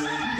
We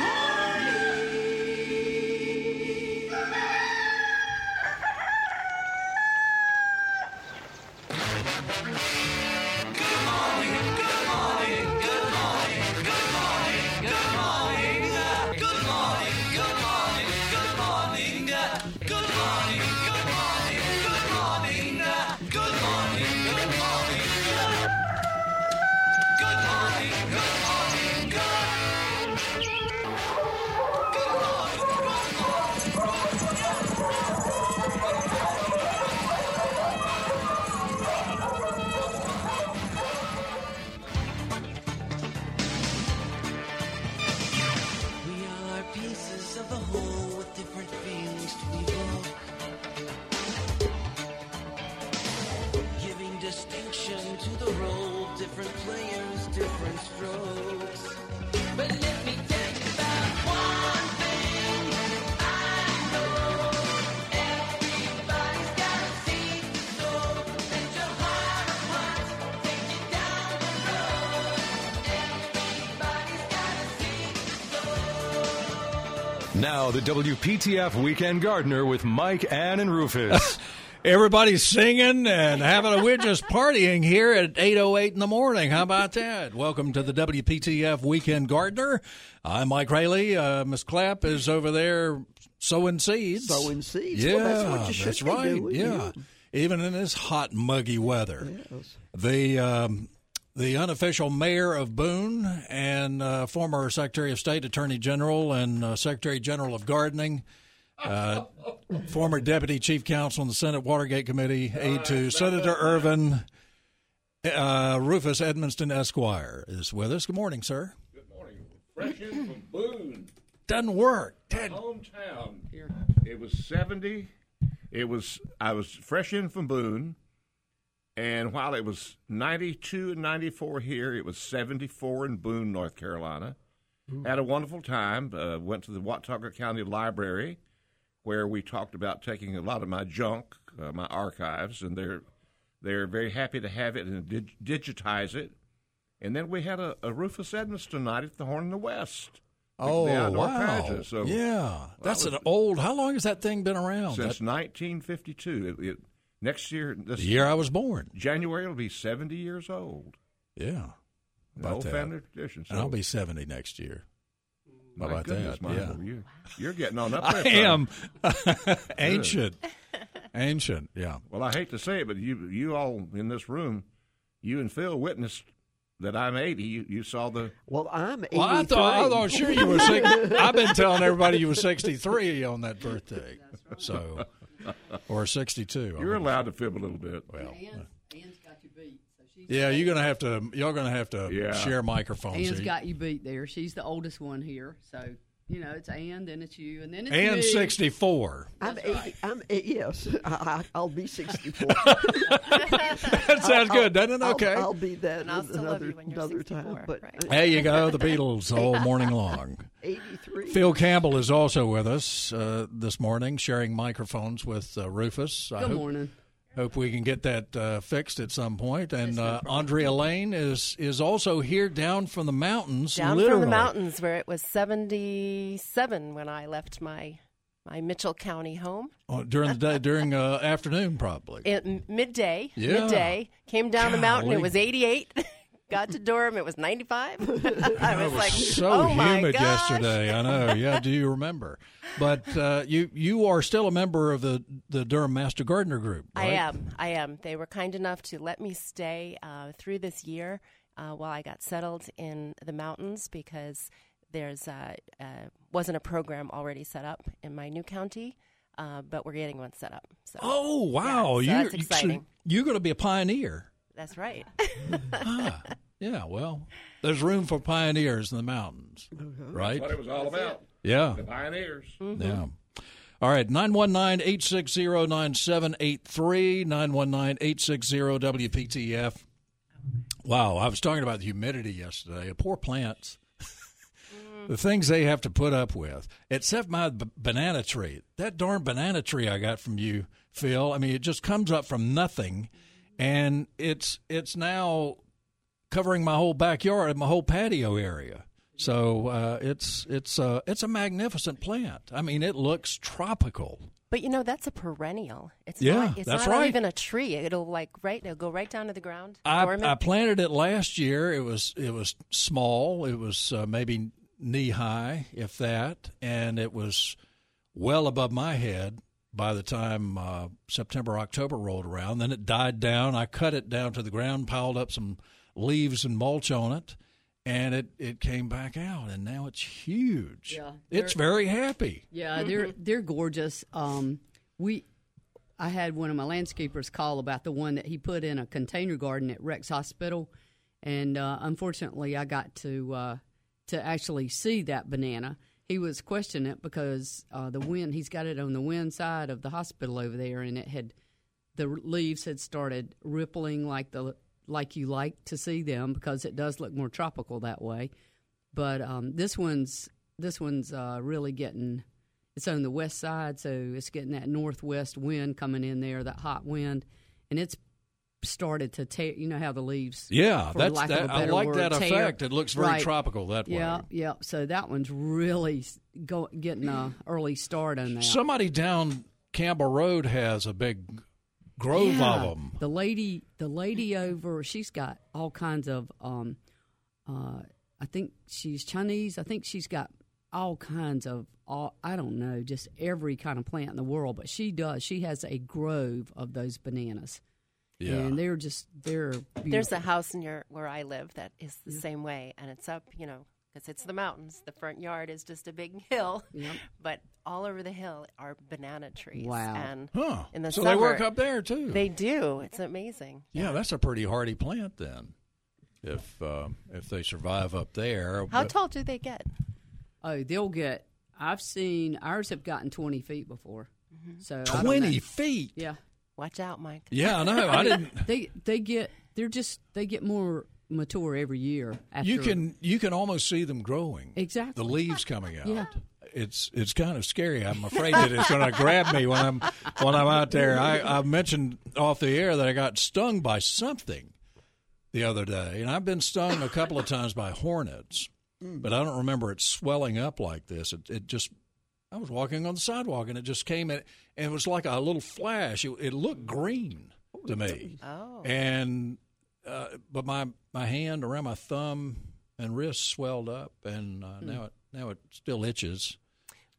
Now, the WPTF Weekend Gardener with Mike, Ann, and Rufus. Everybody's singing and having a we're just partying here at 8:08 in the morning. How about that? Welcome to the WPTF Weekend Gardener. I'm Mike Raley. Uh, Miss Clapp is over there sowing seeds. Sowing seeds. Yeah, Well, that's what you should that's be right. doing, yeah. even in this hot, muggy weather. Yes. The um, the unofficial mayor of Boone and uh, former Secretary of State, Attorney General, and uh, Secretary General of Gardening, uh, former Deputy Chief Counsel in the Senate Watergate Committee, aide to Senator Ervin, uh, Rufus Edmisten Esquire is with us. Good morning, sir. Good morning. Fresh in from Boone, Doesn't work. Ted. hometown. Here. It was 70. It was I was fresh in from Boone, and while it was 92 and 94 here, it was 74 in Boone, North Carolina. Had a wonderful time. Uh, went to the Watauga County Library, where we talked about taking a lot of my junk, uh, my archives, and they're they're very happy to have it and dig- digitize it. And then we had a, a Rufus Edmisten night at the Horn in the West. Oh, the wow. So yeah. That's was- an old, how long has that thing been around? since That- 1952. It, it, next year, this the year I was born. January, will be 70 years old. Yeah. An About old that. family tradition. So, And I'll be 70 next year. my about goodness, that? Michael, Yeah. you, you're getting on up I there. son. am ancient. Ancient, yeah. Well, I hate to say it, but you you all in this room, you and Phil witnessed that I'm 80. You, you saw the Well, I'm 83. Well, I thought I thought sure you were. Six, I've been telling everybody you were sixty three on that birthday, so or sixty two. you're allowed to fib a little bit. Well, Ann's got you beat. So she's yeah, you're gonna have to. Y'all gonna have to Yeah. share microphones. Ann's here. got you beat there. She's the oldest one here. So, you know, it's and then it's you, and then it's and me. sixty four. I'm 80. I'm eight, yes. I, I, I'll be 64. That sounds good, doesn't it? I'll- Okay. I'll, be that I'll another you when you're another time. But right. there you go. The Beatles all morning long. 83. Phil Campbell is also with us uh, this morning, sharing microphones with uh, Rufus. I Good hope, morning. Hope we can get that uh, fixed at some point. And uh, Andrea Lane is is also here down from the mountains. Down literally. from the mountains where it was 77 when I left my my Mitchell County home. Oh, during the day, during uh, afternoon, probably. M- midday, Yeah. midday, came down the mountain. It was 88. Got to Durham. It was 95. I was, like, so oh my humid yesterday. I know. Yeah, do you remember? But uh, you you are still a member of the the Durham Master Gardener Group. I am. I am. They were kind enough to let me stay uh, through this year uh, while I got settled in the mountains because there's uh, uh, wasn't a program already set up in my new county, uh, but we're getting one set up. So Oh wow! Yeah, so you that's exciting. you're going to be a pioneer. That's right. Ah, yeah. Well, there's room for pioneers in the mountains, uh-huh. right? That's what it was all about. Yeah. The pioneers. Mm-hmm. Yeah. All right, 919-860-9783, 919-860-WPTF. Wow, I was talking about the humidity yesterday. Poor plants. Mm. the things they have to put up with. Except my b- banana tree. That darn banana tree I got from you, Phil. I mean, it just comes up from nothing and it's it's now covering my whole backyard and my whole patio area. So uh, it's it's uh, it's a magnificent plant. I mean, it looks tropical. But you know that's a perennial. It's Yeah, not, it's that's not right. even a tree. It'll like right. It'll go right down to the ground. I. I planted it last year. It was it was small. It was uh, maybe knee high, if that, and it was well above my head by the time uh, September October rolled around. Then it died down. I cut it down to the ground, piled up some leaves and mulch on it, and it it came back out, and now it's huge. Yeah, it's very happy. Yeah, they're they're gorgeous. Um, we, I had one of my landscapers call about the one that he put in a container garden at Rex Hospital, and uh, unfortunately, I got to uh, to actually see that banana. He was questioning it because uh, the wind. He's got it on the wind side of the hospital over there, and it had the leaves had started rippling like the like you like to see them because it does look more tropical that way. But um, this one's this one's uh, really getting. It's on the west side, so it's getting that northwest wind coming in there, that hot wind, and it's started to tear. You know how the leaves, Yeah, that's that. I like word, that tear. effect. It looks very Right. tropical that way. Yeah, yeah. So that one's really go, getting a early start on that. Somebody down Campbell Road has a big grove Yeah. of them. The lady, the lady over, she's got all kinds of. Um, uh, I think she's Chinese. I think she's got all kinds of. All, I don't know, just every kind of plant in the world. But she does. She has a grove of those bananas, Yeah. and they're just they're. Beautiful. There's a house near where I live that is the same way, and it's up, you know, because it's the mountains. The front yard is just a big hill, Yep. but all over the hill are banana trees. Wow. And Huh. in the so summer, they work up there too. They do. It's amazing. yeah, that's a pretty hardy plant then. If uh, if they survive up there. How But- tall do they get? Oh, they'll get. I've seen ours have gotten twenty feet before. Mm-hmm. So Twenty feet. Yeah. Watch out, Mike. Yeah, I know. I didn't. they they get they're just they get more mature every year. After, You can you can almost see them growing. Exactly. The leaves coming out. Yeah. It's it's kind of scary. I'm afraid that it's going to grab me when I'm when I'm out there. I, I mentioned off the air that I got stung by something the other day, and I've been stung a couple of times by hornets, mm. but I don't remember it swelling up like this. It, it just I was walking on the sidewalk and it just came in, and it was like a little flash. It, it looked green to me, Oh. and uh, but my my hand around my thumb and wrist swelled up, and uh, now it now it still itches.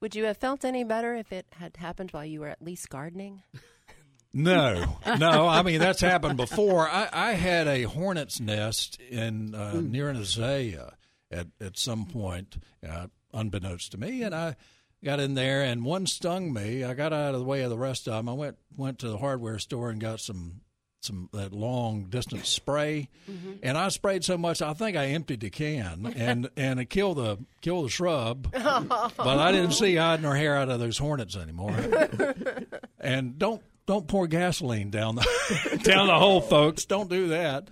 Would you have felt any better if it had happened while you were at least gardening? No, no. I mean that's happened before. I, I had a hornet's nest in uh, near an azalea at at some point, uh, unbeknownst to me, and I got in there and one stung me. I got out of the way of the rest of them. I went went to the hardware store and got some some that long distance spray, mm-hmm. and I sprayed so much I think I emptied the can and and it killed the killed the shrub, but I didn't see hide nor hair out of those hornets anymore. and don't don't pour gasoline down the down the hole, folks. Don't do that.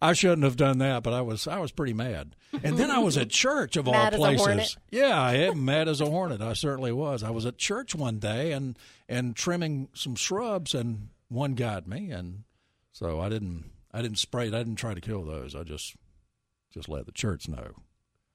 I shouldn't have done that, but I was I was pretty mad. And then I was at church of all Mad as a places. Yeah, I am mad as a hornet. I certainly was. I was at church one day and and trimming some shrubs, and one got me, and so I didn't I didn't spray. it. I didn't try to kill those. I just just let the church know.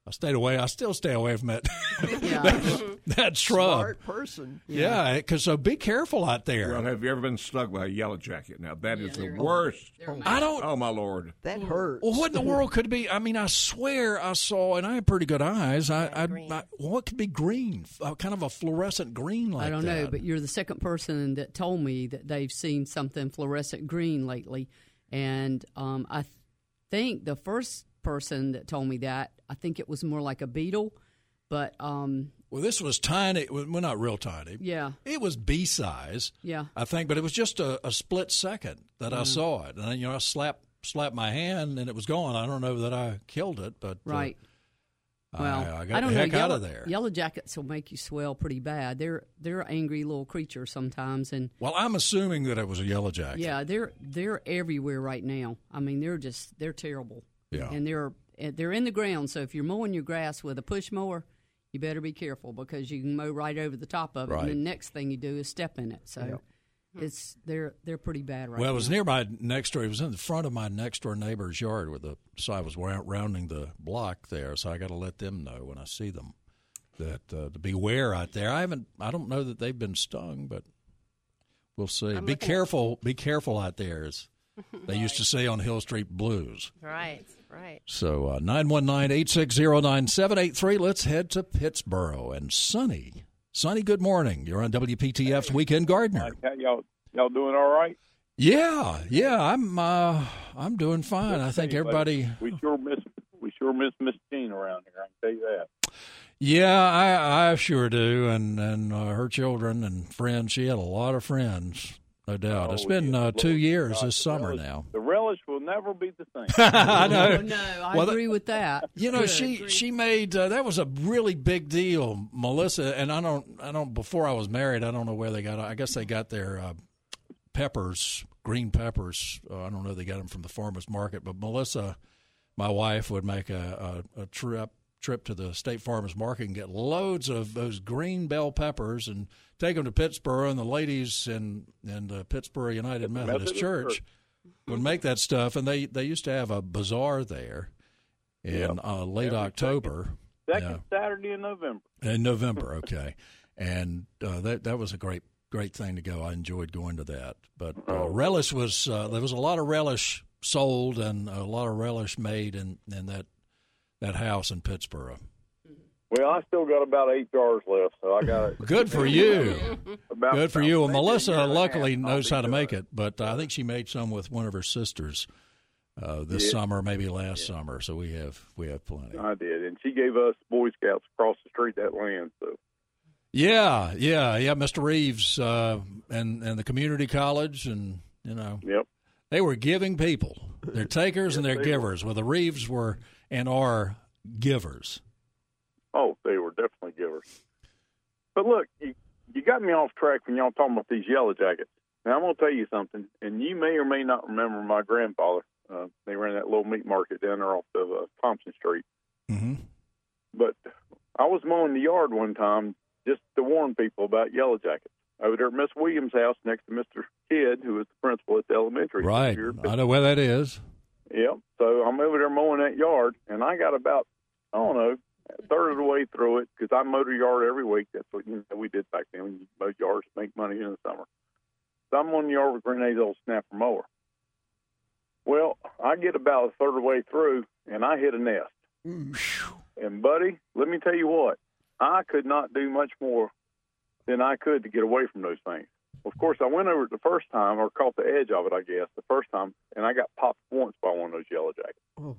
I stayed away. I still stay away from that Yeah. that shrub. Smart person. Yeah, because so be careful out there. Well, have you ever been stung by a yellow jacket? Now that is the worst. I don't. Oh my lord! That hurts. Well, what in the world could it be? I mean, I swear I saw, and I have pretty good eyes. I, I. I what could be green? Uh, kind of a fluorescent green like I don't know, but you're the second person that told me that they've seen something fluorescent green lately, and um, I th- think the first person that told me that I think it was more like a beetle, but um, well, this was tiny. Well, not real tiny. yeah, It was B size, yeah, I think, but it was just a, a split second that Mm. I saw it, and then, you know, I slapped slapped my hand, and it was gone. I don't know that I killed it, but uh, right. I- Well, I, got don't the know. heck Yellow, out of there. Yellow jackets will make you swell pretty bad. They're they're angry little creatures sometimes, and Well, I'm assuming that it was a yellow jacket. yeah, they're they're everywhere right now. I mean, they're just they're terrible. Yeah. and they're and they're in the ground. So if you're mowing your grass with a push mower, you better be careful because you can mow right over the top of it. Right. And the next thing you do is step in it. So it's they're they're pretty bad right Well, it now. was near my next door. It was in the front of my next door neighbor's yard where the so I was rounding the block there. So I got to let them know when I see them that uh, to beware out there. I haven't. I don't know that they've been stung, but we'll see. I'm be looking at- careful. Be careful out there, as they used to say on Hill Street Blues. Right, right. So uh, nine one nine eight six zero nine seven eight three. Let's head to Pittsboro and Sonny. Sonny, good morning. You're on WPTF's Weekend Gardener. How y'all y'all doing all right? Yeah, yeah, I'm uh, I'm doing fine. I think everybody. We sure miss we sure miss Miss Jean around here. I can tell you that. Yeah, I I sure do, and and uh, her children and friends. She had a lot of friends, no doubt. it's been yeah. uh, two years this summer relish- now. The relish will never be the same. I know. Oh, no, I Well, that- agree with that. You know, Good. she she made uh, that was a really big deal, Melissa. And I don't I don't before I was married, I don't know where they got. I guess they got their uh, peppers, green peppers. Uh, I don't know. They got them from the farmers market. But Melissa, my wife, would make a, a, a trip trip to the state farmers market and get loads of those green bell peppers and take them to Pittsboro. And the ladies in in the Pittsboro United Methodist, Methodist Church Church. would make that stuff. And they they used to have a bazaar there in Yep. uh, late Every October. Second Saturday in November. In November, okay, and uh, that that was a great great thing to go. I enjoyed going to that. But uh, relish was uh, there was a lot of relish sold and a lot of relish made in in that that house in Pittsboro. Well, I still got about eight jars left, so I got it. Good for you. About, Good for you. Well, Melissa year and a luckily half, knows how to doing make it. it, but I think she made some with one of her sisters uh, this Yeah. summer, maybe last summer. So we have we have plenty. I did, and she gave us Boy Scouts across the street that land. So Yeah, yeah, yeah. Mr. Reeves uh, and and the community college, and you know, yep, they were giving people. They're takers and they're they givers. Well, the Reeves were and are givers. oh, they were definitely givers. But look, you you got me off track when y'all talking about these yellow jackets. Now I'm gonna tell you something, and you may or may not remember my grandfather. Uh, they ran that little meat market down there off of uh, Thompson Street. hmm But I was mowing the yard one time just to warn people about yellow jackets over there at Miss Williams' house next to Mr. Kidd, who was the principal at the elementary. Right. Here. I know where that is. Yep. So I'm over there mowing that yard, and I got about I don't know a third of the way through it because I mowed a yard every week. That's what you know we did back then. We mowed yards to make money in the summer. So I'm on the yard with Renee's old snapper mower. Well, I get about a third of the way through, and I hit a nest. And buddy, let me tell you what, I could not do much more than I could to get away from those things. Of course, I went over it the first time, or caught the edge of it, I guess, the first time, and I got popped once by one of those yellow jackets. Oh.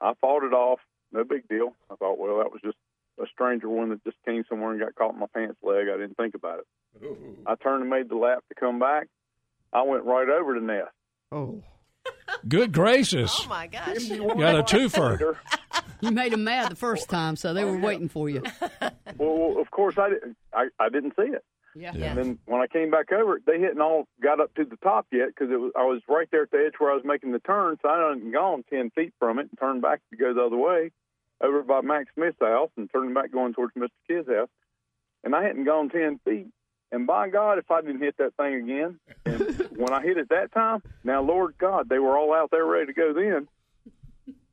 I fought it off, no big deal. I thought, well, that was just a stranger one that just came somewhere and got caught in my pants leg. I didn't think about it. Oh. I turned and made the lap to come back. I went right over the nest. Oh. Good gracious. Oh my gosh! Got a twofer. You made them mad the first time, so they were oh, waiting for you. Well, of course, I didn't. I, I didn't see it. Yeah. Yeah. And then when I came back over, they hadn't all got up to the top yet because it was I was right there at the edge where I was making the turn, so I hadn't gone ten feet from it and turned back to go the other way, over by Max Smith's house and turning back going towards Mr. Kidd's house, and I hadn't gone ten feet. And by God, if I didn't hit that thing again, and when I hit it that time, now Lord God, they were all out there ready to go then.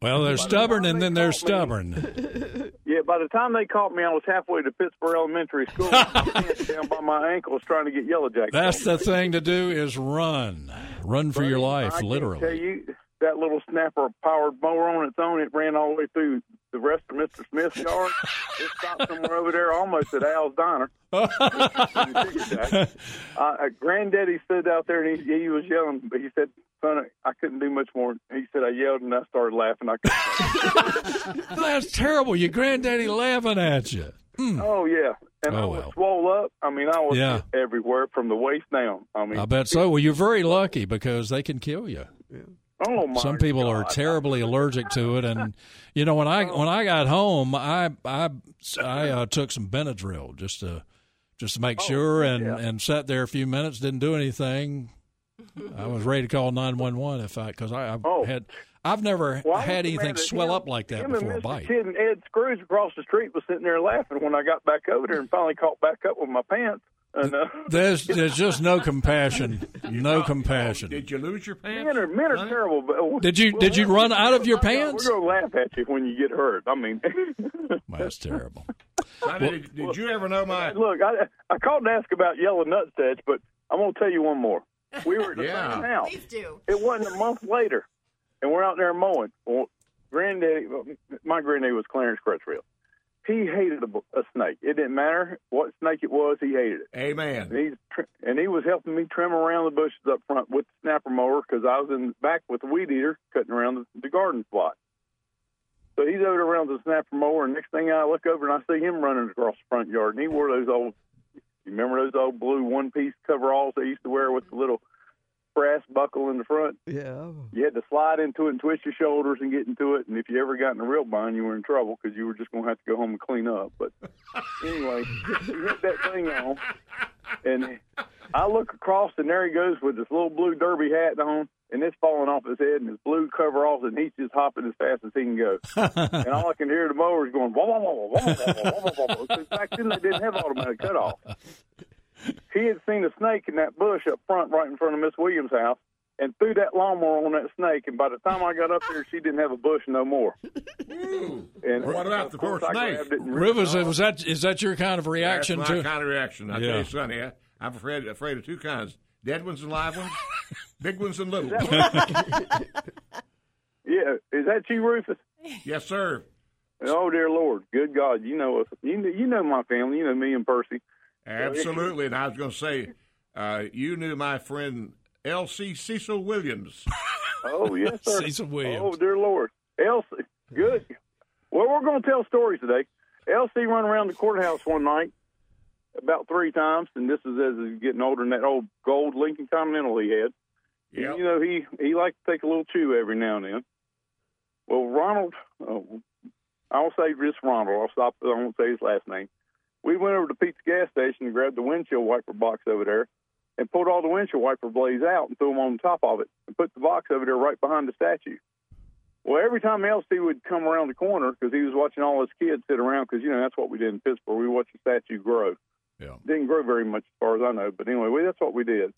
Well, they're stubborn and then they're stubborn. Yeah, by the time they caught me, I was halfway to Pittsboro Elementary School, down by my ankles, trying to get yellow jackets. That's the thing to do is run. Run for your life, I literally. Tell you, that little snapper powered mower on its own, it ran all the way through the rest of Mr. Smith's yard. it stopped somewhere over there, almost at Al's Diner. uh, uh, Granddaddy stood out there and he, he was yelling, but he said, "Son, I couldn't do much more." He said, "I yelled and I started laughing. I. That's terrible. Your granddaddy laughing at you. oh yeah, and I Oh, was well. swole up. I mean, I was Yeah. everywhere from the waist down. I mean, I bet so. Well, you're very lucky because they can kill you. Oh my Some people are terribly allergic to it, and you know when I when I got home, I I I uh, took some Benadryl just to just to make sure, and yeah. and sat there a few minutes, didn't do anything. I was ready to call nine one one if I because I, I Oh. had I've never Well, had anything swell him. up like that him before a and Mr. bite. Kidd and Ed Scrooge across the street was sitting there laughing when I got back over there and finally caught back up with my pants. And, uh, There's there's just no compassion, no compassion. Did you lose your pants? men are men are Sonny? terrible. But Did you did you run out of your pants? We're gonna laugh at you when you get hurt. I mean, That's terrible. Sonny, did, did you ever know my? look, I I called to ask about yellow nutsedge, but I'm gonna tell you one more. We were at the Yeah. same house. Please do. It wasn't a month later, and we're out there mowing. Well, granddaddy, my granddaddy was Clarence Crutchfield. He hated a, a snake. It didn't matter what snake it was. He hated it. And Amen. he's tr- and he was helping me trim around the bushes up front with the snapper mower because I was in the back with the weed eater cutting around the, the garden plot. So he's over around the snapper mower, and next thing I look over and I see him running across the front yard, and he wore those old, you remember those old blue one-piece coveralls they used to wear with the little brass buckle in the front? Yeah. You had to slide into it and twist your shoulders and get into it. And if you ever got in a real bind, you were in trouble because you were just going to have to go home and clean up. But anyway, he hit that thing on. And I look across, and there he goes with this little blue derby hat on, and it's falling off his head, and his blue coveralls, and he's just hopping as fast as he can go. and all I can hear the mower is going, wah, wah, wah, wah, wah, wah, wah, wah, wah. Back then they didn't have automatic cutoff. He had seen a snake in that bush up front, right in front of Miss Williams' house, and threw that lawnmower on that snake. And by the time I got up there, she didn't have a bush no more. And What about the course, poor I snake? grabbed it and ripped Rivers, it was that is that your kind of reaction That's my to? kind of reaction. I Yeah. tell you, Sonny, I, I'm afraid afraid of two kinds: dead ones and live ones, big ones and little ones. Yeah, is that you, Rufus? yes, sir. Oh dear Lord, good God, you know us. You know, you know my family. You know me and Percy. Absolutely. And I was going to say, uh, you knew my friend L.C. Cecil Williams. Oh yes, sir. Cecil Williams. Oh dear Lord, L.C., good. Well, we're going to tell stories today. L.C. run around the courthouse one night about three times, and this is as he's getting older. And that old gold Lincoln Continental he had. Yep. You know, he he liked to take a little chew every now and then. Well, Ronald, oh, I'll say just Ronald. I'll stop. I won't say his last name. We went over to Pete's gas station and grabbed the windshield wiper box over there, and pulled all the windshield wiper blades out and threw them on top of it, and put the box over there right behind the statue. Well, every time L.C. would come around the corner because he was watching all his kids sit around because you know that's what we did in Pittsboro. We watched the statue grow. Yeah. Didn't grow very much as far as I know, but anyway, we, that's what we did.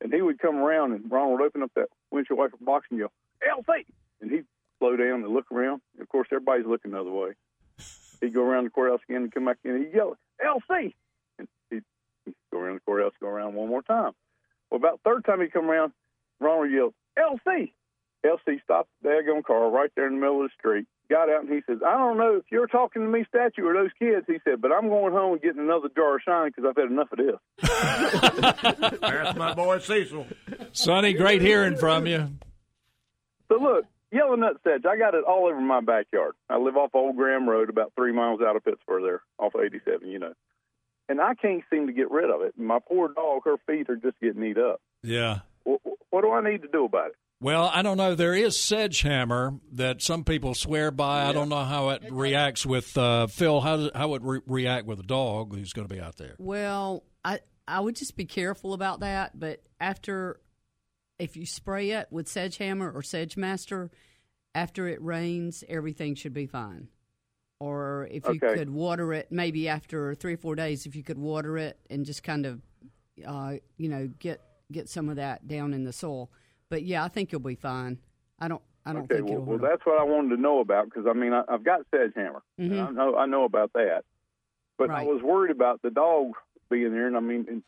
And he would come around and Ronald would open up that windshield wiper box and yell, L.C.! And he'd slow down and look around. And of course, everybody's looking the other way. He'd go around the courthouse again and come back in and he'd yell, L.C.! And he'd go around the courthouse, go around one more time. Well, about third time he come around, Ronald yelled, LC! LC stopped the daggone car right there in the middle of the street, got out and he says, I don't know if you're talking to me, statue, or those kids. He said, but I'm going home and getting another jar of shine because I've had enough of this. That's my boy Cecil. Sonny, great hearing from you. So look, yellow nut sedge, I got it all over my backyard. I live off Old Graham Road, about three miles out of Pittsboro, there off 87, you know. And I can't seem to get rid of it. My poor dog, her feet are just getting eat up. Yeah. What, what do I need to do about it? Well, I don't know. There is Sedgehammer that some people swear by. I don't know how it reacts with uh, Phil. How does, how it re- react with a dog who's going to be out there? Well, I I would just be careful about that. But after, if you spray it with Sedgehammer or Sedgemaster, after it rains, everything should be fine. Or if you Okay. could water it, maybe after three or four days, if you could water it and just kind of, uh, you know, get get some of that down in the soil. But yeah, I think you'll be fine. I don't. I don't Okay, think well, it'll well, that's what I wanted to know about because I mean I, I've got Sedgehammer. and Mhm. I know I know about that, but I was worried about the dog being there. And I mean, and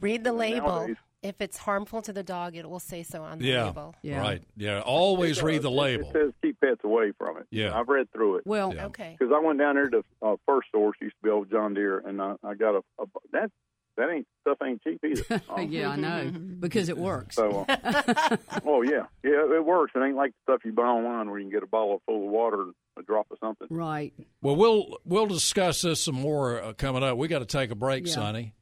Read the label. Nowadays- If it's harmful to the dog, it will say so on the Yeah. label. Yeah. Right. Yeah. Always read the label. It says keep pets away from it. Yeah. I've read through it. well, Yeah. Okay. because I went down there to uh, first source used to be old John Deere, and I, I got a, a that that ain't stuff ain't cheap either. Um, yeah, I know because it works. So, uh, oh yeah, yeah, it works. It ain't like the stuff you buy online where you can get a bottle full of water and a drop of something. right. Well, we'll we'll discuss this some more uh, coming up. We got to take a break, Yeah. Sonny.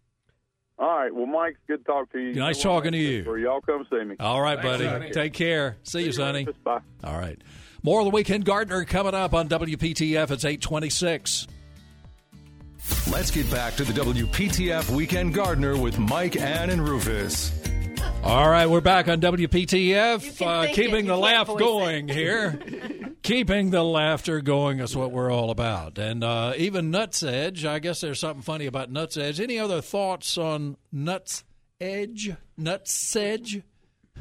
All right, well, Mike, good to talk to you. Nice Go on talking to you. Where y'all come see me. All right, Thanks, buddy. Sonny. Take care. See you, Sonny. Bye. All right. More of the Weekend Gardener coming up on WPTF. It's 826. Let's get back to the WPTF Weekend Gardener with Mike, Ann, and Rufus. All right, we're back on WPTF, uh, think it, keeping the laugh voice it. going here. Keeping the laughter going is what we're all about. And uh, even nutsedge, I guess there's something funny about nutsedge. Any other thoughts on Nuts Edge? nutsedge?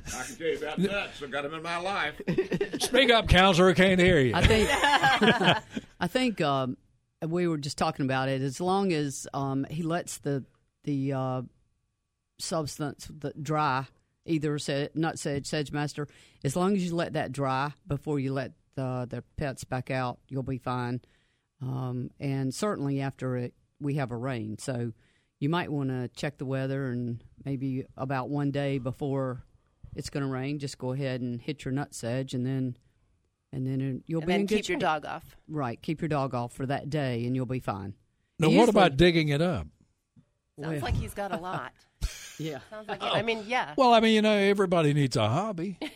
I can tell you about nuts. I've got them in my life. Speak up, counselor. Can't hear you. I think I think um, we were just talking about it. As long as um, he lets the the uh, substance that dry, either se- nut sedge, sedge master, as long as you let that dry before you let the the pets back out, you'll be fine. Um, and certainly after it, we have a rain, so you might want to check the weather and maybe about one day before it's going to rain, just go ahead and hit your nut sedge, and then and then it- you'll and be then in keep your dog off. Right, keep your dog off for that day, and you'll be fine. now, He what about digging it up? Sounds Well- like he's got a lot. Yeah. Sounds like I mean, yeah. Well, I mean, you know, everybody needs a hobby.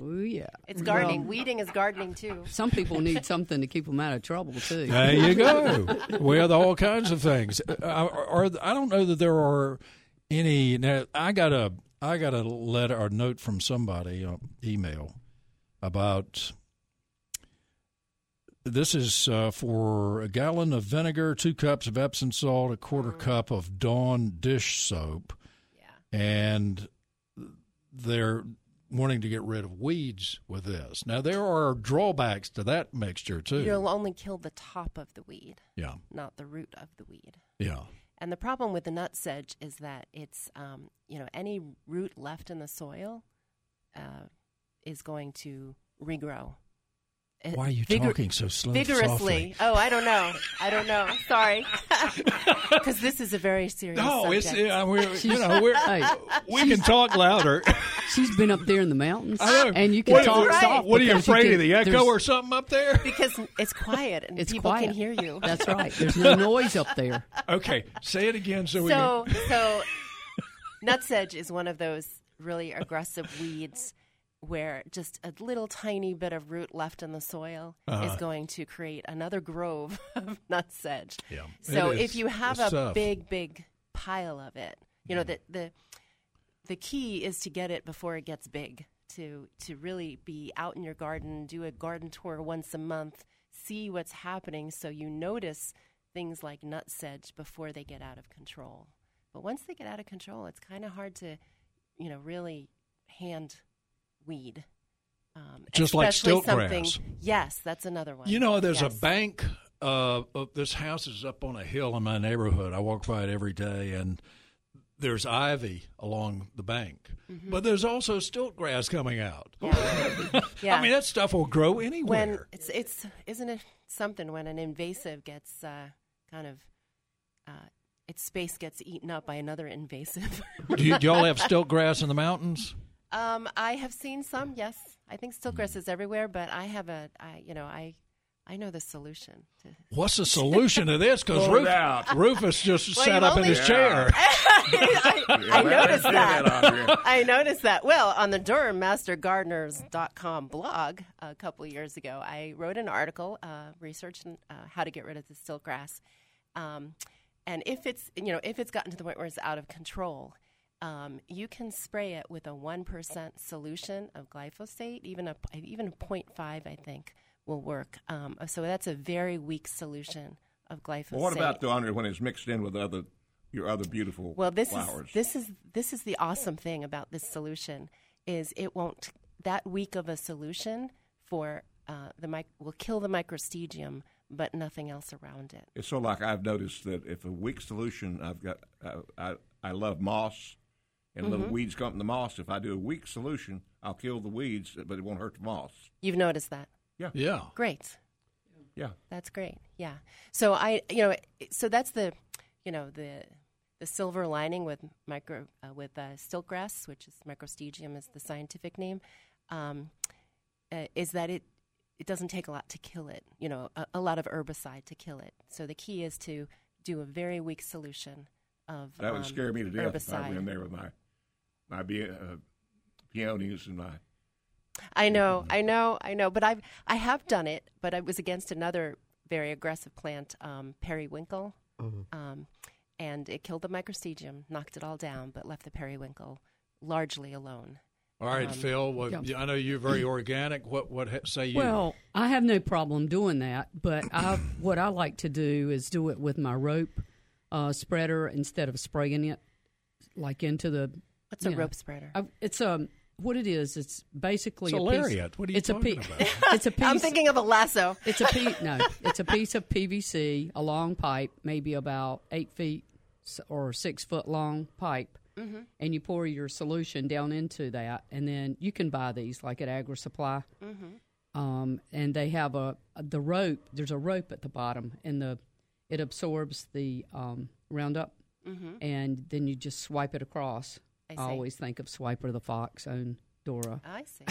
Oh yeah. It's gardening. Well, Weeding is gardening too. some people need something to keep them out of trouble too. There you go. we have all kinds of things. Uh, Are, I don't know that there are any. Now, I got a I got a letter or note from somebody, uh, email about. This is uh, for a gallon of vinegar, two cups of Epsom salt, a quarter cup of Dawn dish soap, Yeah. And they're wanting to get rid of weeds with this. Now there are drawbacks to that mixture too. You'll only kill the top of the weed, yeah, not the root of the weed. yeah. And the problem with the nut sedge is that it's, um, you know, any root left in the soil uh, is going to regrow. It- Why are you vigor- talking so slow? Vigorously. softly? Oh, I don't know. I don't know. Sorry. Because this is a very serious No, it's uh, we're, you know we're, Hey, we can talk louder. she's been up there in the mountains, I know. and you can What- talk right. soft. What are you because afraid can- of the echo or something up there? because it's quiet and It's people quiet. can hear you. That's right. There's no noise up there. Okay, say it again so we. So, so nutsedge is one of those really aggressive weeds where just a little tiny bit of root left in the soil is going to create another grove of nutsedge. Yeah, So if you have a tough. big, big pile of it, you know the the the key is to get it before it gets big. To to really be out in your garden, do a garden tour once a month, see what's happening, so you notice things like nutsedge before they get out of control. But once they get out of control, it's kind of hard to, you know, really hand weed. Um, Just like stilt grass. Yes, that's another one. You know, there's Yes. a bank. Uh, this house is up on a hill in my neighborhood. I walk by it every day, and there's ivy along the bank, but there's also stilt grass coming out. Yeah. yeah. I mean, that stuff will grow anywhere. when it's it's isn't it something when an invasive gets uh, kind of uh, its space gets eaten up by another invasive. do, you, do y'all have stilt grass in the mountains? Um, I have seen some. Yes, I think stiltgrass is everywhere, but I have a I you know I I know the solution. To, What's the solution to this? Because Pull it out. Rufus just Well, sat you've up in only- his chair. I, I Yeah, noticed say that. I noticed that. Well, on the DurhamMasterGardeners.com blog a couple of years ago, I wrote an article uh, researching uh, how to get rid of the stilt grass. Um, and if it's you know if it's gotten to the point where it's out of control, um, you can spray it with a one percent solution of glyphosate. Even a even a 0.5, I think, will work. Um, so that's a very weak solution of glyphosate. Well, what about the when it's mixed in with other your other beautiful Well, this flowers? is this is this is the awesome thing about this solution is it won't that weak of a solution for uh, the mic will kill the microstegium, but nothing else around it. It's so like I've noticed that if a weak solution, I've got I I, I love moss, and Mm-hmm. little weeds come from the moss. If I do a weak solution, I'll kill the weeds, but it won't hurt the moss. You've noticed that. Yeah. Yeah. Great. Yeah. That's great. Yeah. So I, you know, so that's the, you know, the the silver lining with micro uh, with uh, stiltgrass, which is microstegium is the scientific name, um, uh, is that it it doesn't take a lot to kill it. You know, a, a lot of herbicide to kill it. So the key is to do a very weak solution of That would um, scare me to death if I herbicide. in there with my my be- uh, peonies and my. I know, I know, I know. But I've I have done it, but I was against another very aggressive plant, um, periwinkle, um, and it killed the microstegium, knocked it all down, but left the periwinkle largely alone. All right, Phil. Well, yeah. I know you're very organic. What what ha- say you? Well, I have no problem doing that, but I, what I like to do is do it with my rope uh, spreader instead of spraying it like into the. What's a you rope spreader? I, it's a what it is. It's basically It's a a piece- What are you it's a talking piece. about? It's a piece. I'm thinking of a lasso. It's a piece. No, it's a piece of PVC, a long pipe, maybe about eight feet or six foot long pipe, Mm-hmm. and you pour your solution down into that, and then you can buy these like at Agri Supply. Mm-hmm. Um, and they have a the rope. There's a rope at the bottom, and the it absorbs the um, Roundup, and then you just swipe it across. Mm-hmm. I always think of Swiper the Fox on Dora. I see.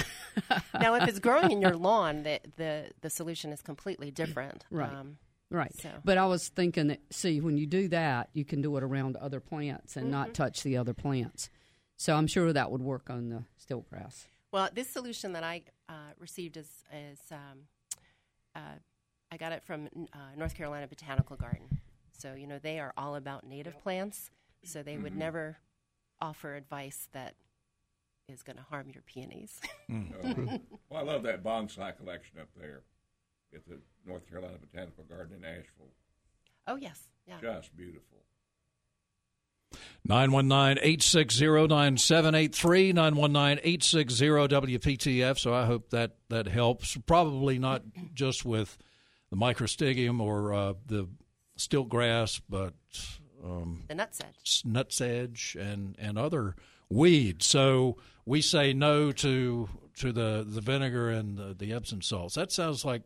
now, if it's growing in your lawn, the the, the solution is completely different. Right. Um, Right. So- But I was thinking that, see, when you do that, you can do it around other plants and Mm-hmm. not touch the other plants. So I'm sure that would work on the stilt grass. well, this solution that I uh, received is is um, uh, I got it from uh, North Carolina Botanical Garden. So you know they are all about native plants. So they would never offer advice that is going to harm your peonies. Uh, well, I love that bonsai collection up there at the North Carolina Botanical Garden in Asheville. oh yes, yeah. Just beautiful. 919-860-9783, 919-860-WPTF. So I hope that, that helps. Probably not just with the microstegium or uh, the stilt grass, but um, The nutsedge. nutsedge and, and other weeds. So we say no to to the, the vinegar and the, the Epsom salts. That sounds like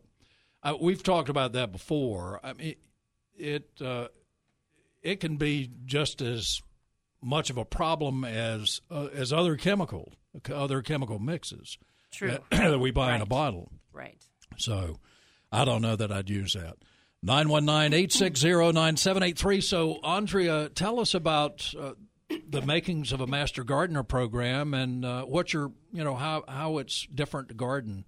uh, we've talked about that before. I mean, it uh, it can be just as much of a problem as uh, as other chemical other chemical mixes True. that, that we buy in a bottle. Right. So I don't know that I'd use that. 919-860-9783. So Andrea, tell us about uh, the makings of a master gardener program and uh, what your, you know, how how it's different to garden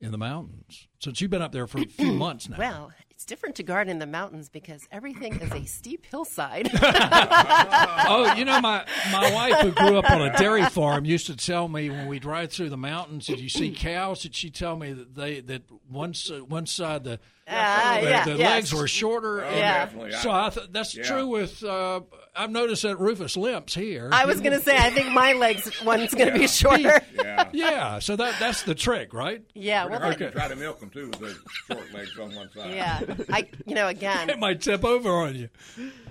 in the mountains. Since you've been up there for a few months now. Well, it's different to garden in the mountains because everything is a steep hillside. oh, you know, my my wife who grew up on a dairy farm used to tell me when we drive through the mountains, did you see cows? Did she tell me that they that one s- one side the Ah, the, yeah, the yes. legs were shorter? Oh, Yeah. definitely. So I th- that's Yeah. true with. Uh, I've noticed that Rufus limps here. I was going to say, I think my legs one's going to be shorter. Yeah. yeah, so that that's the trick, right? Yeah, well, Well, that- Try to milk them too with the short legs on one side. yeah. I, you know, again, It might tip over on you.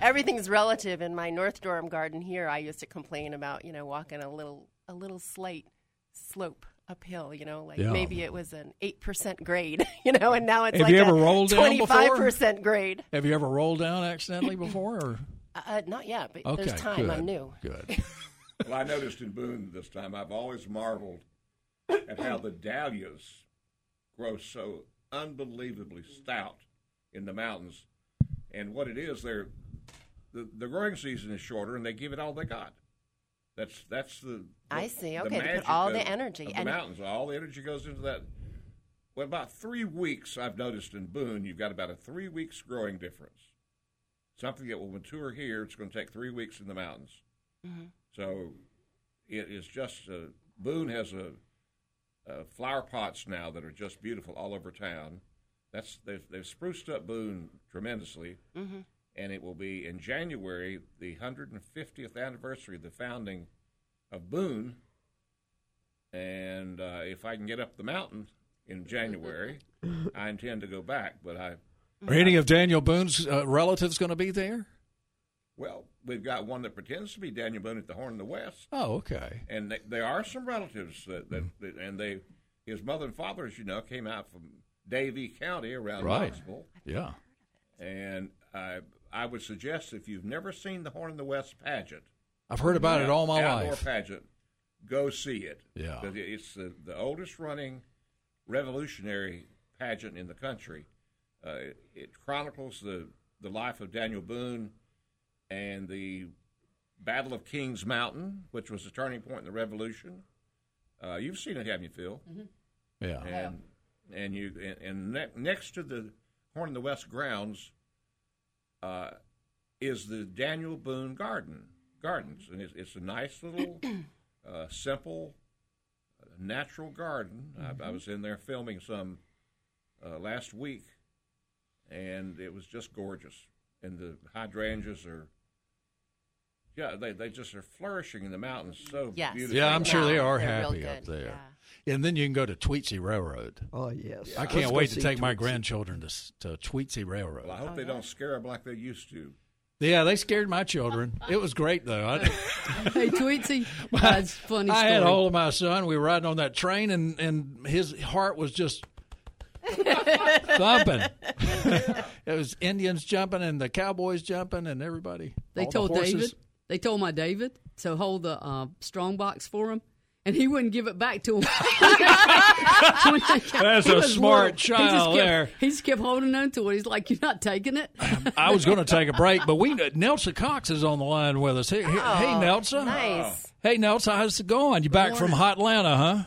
everything's relative. In my North Durham garden here, I used to complain about, you know, walking a little, a little slight slope uphill. You know, like Yeah. maybe it was an eight percent grade. You know, and now it's Have like you ever a rolled down before? twenty-five percent grade. Have you ever rolled down accidentally before? Or? Uh, not yet, but Okay, there's time. good. I'm new. Good. Well, I noticed in Boone this time, I've always marveled at how the dahlias grow so unbelievably stout in the mountains. And what it is, they're the, the growing season is shorter, and they give it all they got. That's that's the. I see. the Okay, to put magic all the energy. of the And- mountains. All the energy goes into that. Well, about three weeks, I've noticed in Boone, you've got about a three weeks growing difference. Something that will mature here, it's going to take three weeks in the mountains. So it is just uh, Boone has a, uh flower pots now that are just beautiful all over town. That's they've, they've spruced up Boone tremendously, and it will be in January the 150th anniversary of the founding of Boone. And uh, if I can get up the mountain in January, I intend to go back. But I Are any of Daniel Boone's uh, relatives going to be there? well, we've got one that pretends to be Daniel Boone at the Horn of the West. Oh, okay. and they, there are some relatives that, that, that and they his mother and father as you know came out from davie county around Right. knoxville Yeah. and i i would suggest if you've never seen the horn of the west pageant I've heard about it all my outdoor life. pageant go see it Yeah. it's the, the oldest running revolutionary pageant in the country it, it chronicles the the life of daniel boone and the Battle of Kings Mountain, which was a turning point in the Revolution. Uh, you've seen it, haven't you, Phil? Yeah. And and you and, and ne- next to the Horn of the West grounds uh, is the Daniel Boone Garden Gardens, and it's, it's a nice little uh, simple natural garden. I, I was in there filming some uh, last week, and it was just gorgeous. And the hydrangeas are, yeah, they, they just are flourishing in the mountains so Yes. beautifully. Yeah, I'm sure they are They're happy up there. yeah. And then you can go to Tweetsie Railroad. Oh yes. I can't go wait to see take my grandchildren to, s- to Tweetsie Railroad. Well, I hope they don't scare them like they used to. Yeah, they scared my children. It was great though. I, Hey, Tweetsie, that's a funny I story. had hold of my son. We were riding on that train, and and his heart was just thumping. it was Indians jumping and the cowboys jumping and everybody. They all the told. David. They told my David to hold the uh, strong box for him, and he wouldn't give it back to him. When they kept- That's a smart little. He just child kept- there. He just kept holding on to it. He's like, "You're not taking it." I was going to take a break, but we Nelson Cox is on the line with us. Hey, hey, hey Nelson. Oh, Nice. Hey, Nelson, how's it going? You back from Hot Atlanta, huh?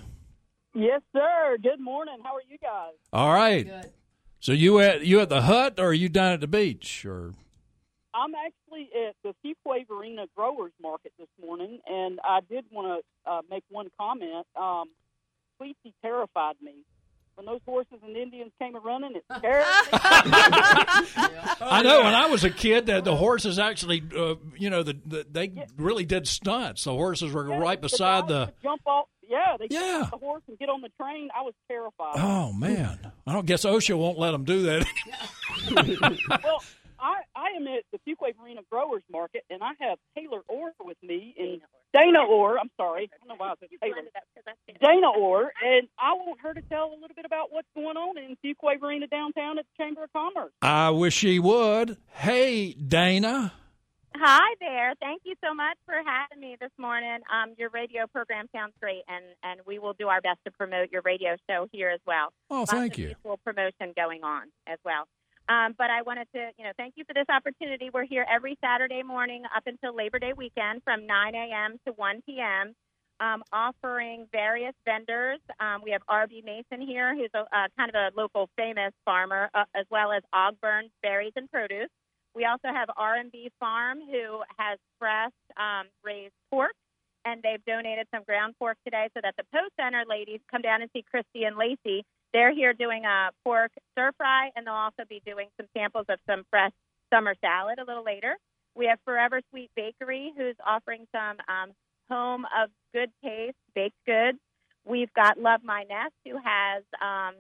Yes, sir. Good morning. How are you guys? All right. Good. So you at you at the hut, or are you down at the beach, or? I'm actually at the Fuquay Varina Growers Market this morning, and I did want to uh, make one comment. Um, Tweetsie terrified me. When those horses and Indians came a running, it scared me. I know. When I was a kid, that the horses actually, uh, you know, the, the they really did stunts. The horses were Yeah, right beside guys the. jump off. Yeah, they Yeah. off the horse and get on the train. I was terrified. Oh man, I don't guess OSHA won't let them do that. well, I, I am at the Fuquay Varina Growers Market, and I have Taylor Orr with me, and Dana Orr. I'm sorry, I don't know why I said Taylor. Dana Orr, and I want her to tell a little bit about what's going on in Fuquay Varina downtown at the Chamber of Commerce. I wish she would. Hey, Dana. Hi there. Thank you so much for having me this morning. Um, your radio program sounds great, and, and we will do our best to promote your radio show here as well. Oh, Lots thank you. Mutual promotion going on as well. Um, but I wanted to, you know, thank you for this opportunity. We're here every Saturday morning up until Labor Day weekend from 9 a.m. to 1 p.m. Um, offering various vendors. Um, we have R.B. Mason here, who's a, uh, kind of a local famous farmer, uh, as well as Ogburn Berries and Produce. We also have R&B Farm, who has fresh um, raised pork, and they've donated some ground pork today so that the Post Center ladies come down and see Christy and Lacey. They're here doing a pork stir fry, and they'll also be doing some samples of some fresh summer salad a little later. We have Forever Sweet Bakery, who's offering some um, home of good taste baked goods. We've got Love My Nest, who has um,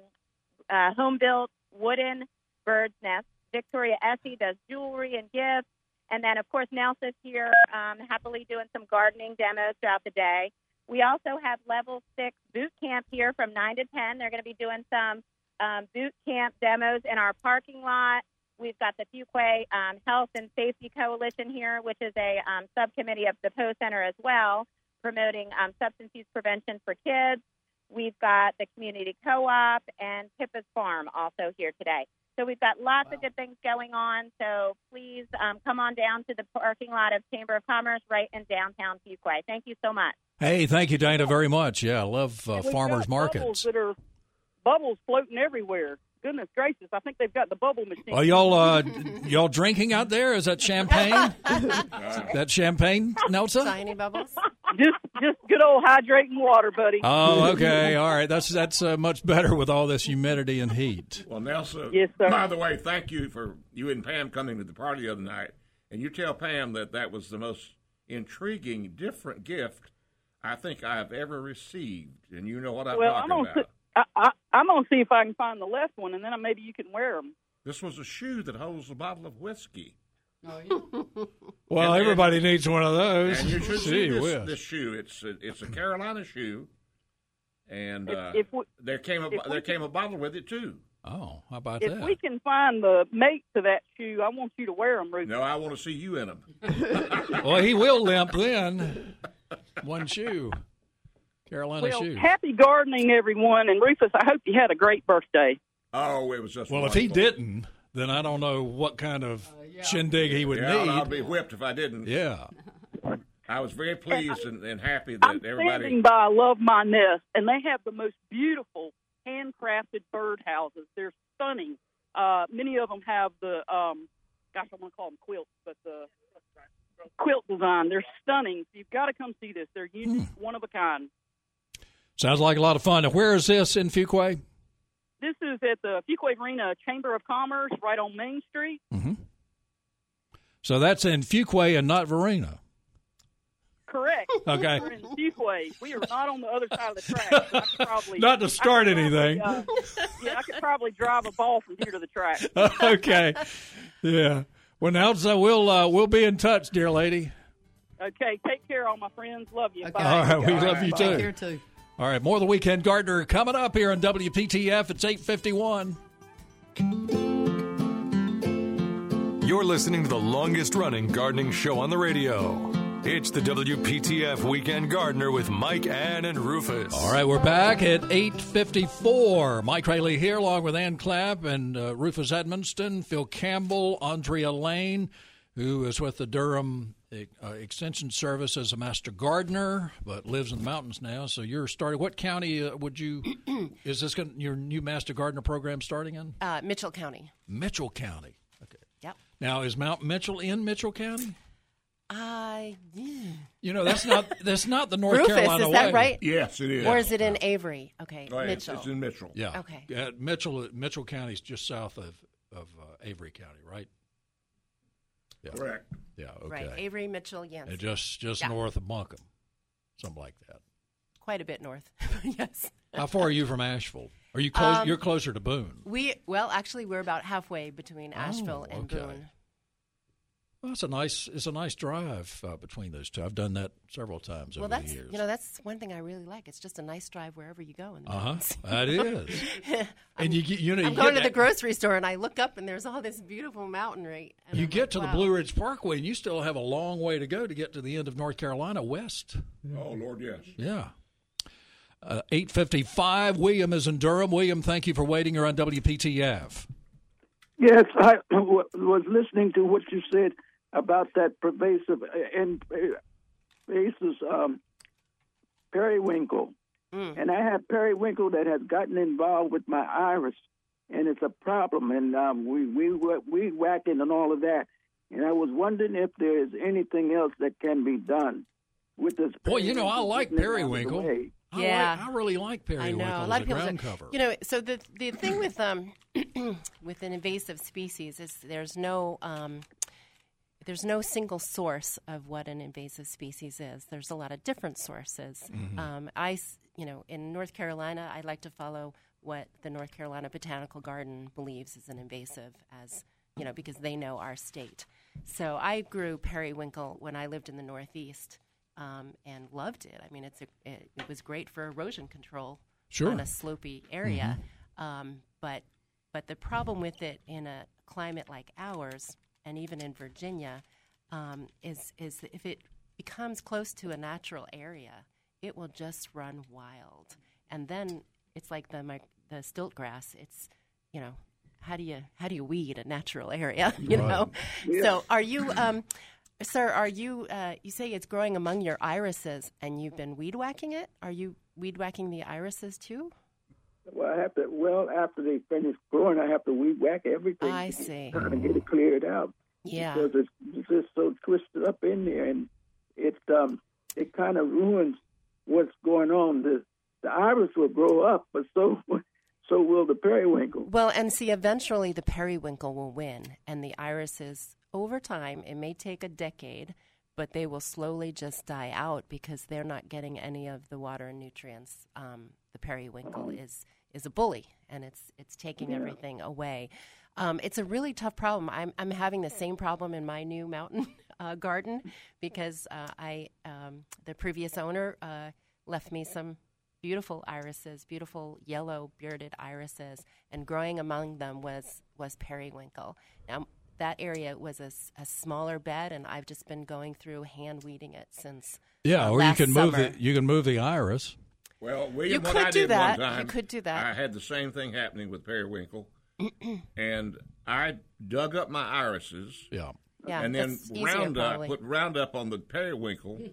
uh, home built wooden bird's nests. Victoria Essie does jewelry and gifts. And then, of course, Nelson's here um, happily doing some gardening demos throughout the day. We also have level six boot camp here from 9 to 10. They're going to be doing some um, boot camp demos in our parking lot. We've got the Fuquay um, Health and Safety Coalition here, which is a um, subcommittee of the Post Center as well, promoting um, substance use prevention for kids. We've got the community co-op and Pippa's Farm also here today. So we've got lots of good things going on. So please um, come on down to the parking lot of Chamber of Commerce right in downtown Fuquay. Thank you so much. Hey, thank you, Dana, very much. Yeah, I love uh, farmers got Bubbles markets. that are bubbles floating everywhere. Goodness gracious! I think they've got the bubble machine. Are y'all uh, y'all drinking out there? Is that champagne? that champagne, Nelson? Shiny bubbles. just just good old hydrating water, buddy. Oh, okay, all right. That's that's uh, much better with all this humidity and heat. Well, Nelson. Yes, sir. By the way, thank you for you and Pam coming to the party the other night. And you tell Pam that that was the most intriguing, different gift I think I've ever received. And you know what I'm well, I'm talking gonna about. see, I, I, I'm gonna see if I can find the left one, and then maybe you can wear them. This was a shoe that holds a bottle of whiskey. Well, And- everybody needs one of those. And you should see this, this shoe. It's a, it's a Carolina shoe, and If- uh, if we- there came a if there could- came a bottle with it too. Oh, how about If that? If we can find the mate to that shoe, I want you to wear them, Ruth. No, I want to see you in them. well, he will limp then. One shoe, Carolina Well, shoe. happy gardening, everyone, and Rufus. I hope you had a great birthday. Oh, it was just Well, if he didn't, then I don't know what kind of shindig he would yeah, need. I'd be whipped if I didn't. Yeah. I was very pleased and, and happy that everybody. I'm everybody. standing by Love My Nest, and they have the most beautiful handcrafted bird houses. They're stunning. Uh, many of them have the, um, gosh, I want to call them quilts, but the quilt design. They're stunning. You've got to come see this. They're unique, one of a kind. Sounds like a lot of fun. Now, where is this in Fuquay? This is at the Fuquay Varina Chamber of Commerce, right on Main Street. Mm-hmm. So that's in Fuquay and not Varina. Correct. Okay. We're in Fuquay. We are not on the other side of the track. I could probably, Not to I could start probably, anything. uh, yeah, I could probably drive a ball from here to the track. okay. Yeah. Well, now so we'll uh, we'll be in touch, dear lady. Okay, take care, all my friends. Love you. Bye. All right, we love you Take too. care too. All right, more of the weekend gardener coming up here on WPTF. It's eight fifty one. You're listening to the longest running gardening show on the radio. It's the WPTF Weekend Gardener with Mike, Ann, and Rufus. All right, we're back at 8.54. Mike Raley here along with Ann Clapp and uh, Rufus Edmisten, Phil Campbell, Andrea Lane, who is with the Durham uh, Extension Service as a master gardener, but lives in the mountains now. So you're starting, what county uh, would you, is this gonna, your new master gardener program starting in? Uh, Mitchell County. Mitchell County. Okay. Yep. Now, is Mount Mitchell in Mitchell County? I. You know, that's not that's not the North Rufus, Carolina is that way. right? Yes, it is. Or is it in Avery? Okay, Oh, yeah, Mitchell. It's in Mitchell. Yeah. Okay. Yeah, Mitchell Mitchell County is just south of of uh, Avery County, right? Yeah. Correct. Yeah. Okay. Right, Avery, Mitchell. And just just Yeah. north of Buncombe, something like that. Quite a bit north. yes. How far are you from Asheville? Are you close? Um, you're closer to Boone. We well, actually, we're about halfway between Asheville Oh, and okay. Boone. Well, it's a nice it's a nice drive uh, between those two. I've done that several times Well, over that's the years. you know that's one thing I really like. It's just a nice drive wherever you go. In the uh huh. That is. and you get you know I'm you going get to the grocery store and I look up and there's all this beautiful mountainry. And You I'm get like, to the. Blue Ridge Parkway, and you still have a long way to go to get to the end of North Carolina west. Oh, Lord, yes. Yeah. Uh, 855. William is in Durham. William, thank you for waiting. You're on WPTF. Yes, I w- was listening to what you said about that pervasive uh, and invasive um, periwinkle, and I have periwinkle that has gotten involved with my iris, and it's a problem. And um, we we wa- we whacking and all of that. And I was wondering if there is anything else that can be done with this. Boy, you know, I like getting it out of the periwinkle. I Yeah. like- I really like I periwinkle know a lot of people. ground say- cover. You know, so the the thing with um with an invasive species is there's no um, there's no single source of what an invasive species is. There's a lot of different sources. Mm-hmm. Um, I, you know, in North Carolina, I like to follow what the North Carolina Botanical Garden believes is an invasive, as you know, because they know our state. So I grew periwinkle when I lived in the Northeast. Um, and loved it. I mean, it's a, it, it was great for erosion control Sure. on a slopy area. Um, but but the problem with it in a climate like ours, and even in Virginia, um, is is that if it becomes close to a natural area, it will just run wild, and then it's like the the stilt grass. It's you know how do you how do you weed a natural area? You know. So are you? Um, Sir, are you? Uh, you say it's growing among your irises, and you've been weed whacking it. Are you weed whacking the irises too? Well, I have to. Well, after they finish growing, I have to weed whack everything. I see. Trying to get it cleared out. Yeah. Because it's, it's just so twisted up in there, and it um it kind of ruins what's going on. The the iris will grow up, but so so will the periwinkle. Well, and see, eventually the periwinkle will win, and the irises, over time, it may take a decade, but they will slowly just die out because they're not getting any of the water and nutrients. Um, the periwinkle is is a bully, and it's it's taking everything away. Um, it's a really tough problem. I'm I'm having the same problem in my new mountain uh, garden because uh, I um, the previous owner uh, left me some beautiful irises, beautiful yellow bearded irises, and growing among them was was periwinkle. Now that area was a smaller bed, and I've just been going through hand weeding it since. Yeah, uh, or you last can move the you can move the iris. Well, William, You what could I do did that. one You time, could do that. I had the same thing happening with periwinkle, and I dug up my irises. Yeah, and then Roundup, put Roundup on the periwinkle,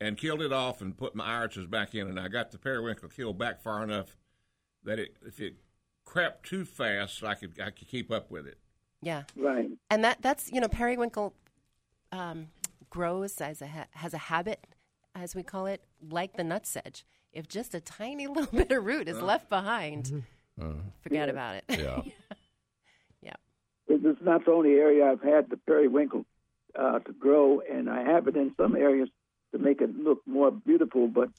and killed it off, and put my irises back in, and I got the periwinkle killed back far enough that it, if it crept too fast, I could I could keep up with it. Yeah, Right. and that that's you know periwinkle um, grows as a ha- has a habit, as we call it, like the nutsedge. if just a tiny little bit of root is left behind, forget Yeah. about it. Yeah. yeah. This is not the only area I've had the periwinkle uh, to grow, and I have it in some areas to make it look more beautiful. But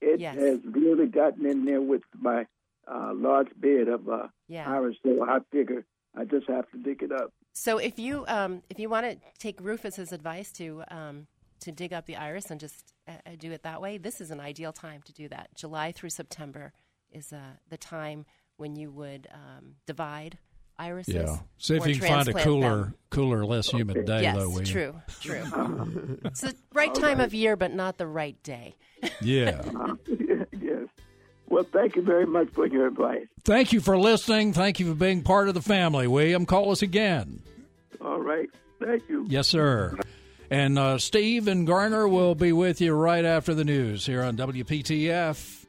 it Yes. has really gotten in there with my uh, large bed of uh, Yeah. iris, so I figure I just have to dig it up. So if you um, if you want to take Rufus's advice to um, to dig up the iris and just uh, uh, do it that way, this is an ideal time to do that. July through September is uh, the time when you would um, divide irises. Yeah. See if or you can find a cooler, them. cooler, less humid day, yes, though. will you? true, true. it's the right time of year, but not the right day. Yeah. yes. Well, thank you very much for your advice. Thank you for listening. Thank you for being part of the family, William. Call us again. All right. Thank you. Yes, sir. And uh, Steve and Garner will be with you right after the news here on WPTF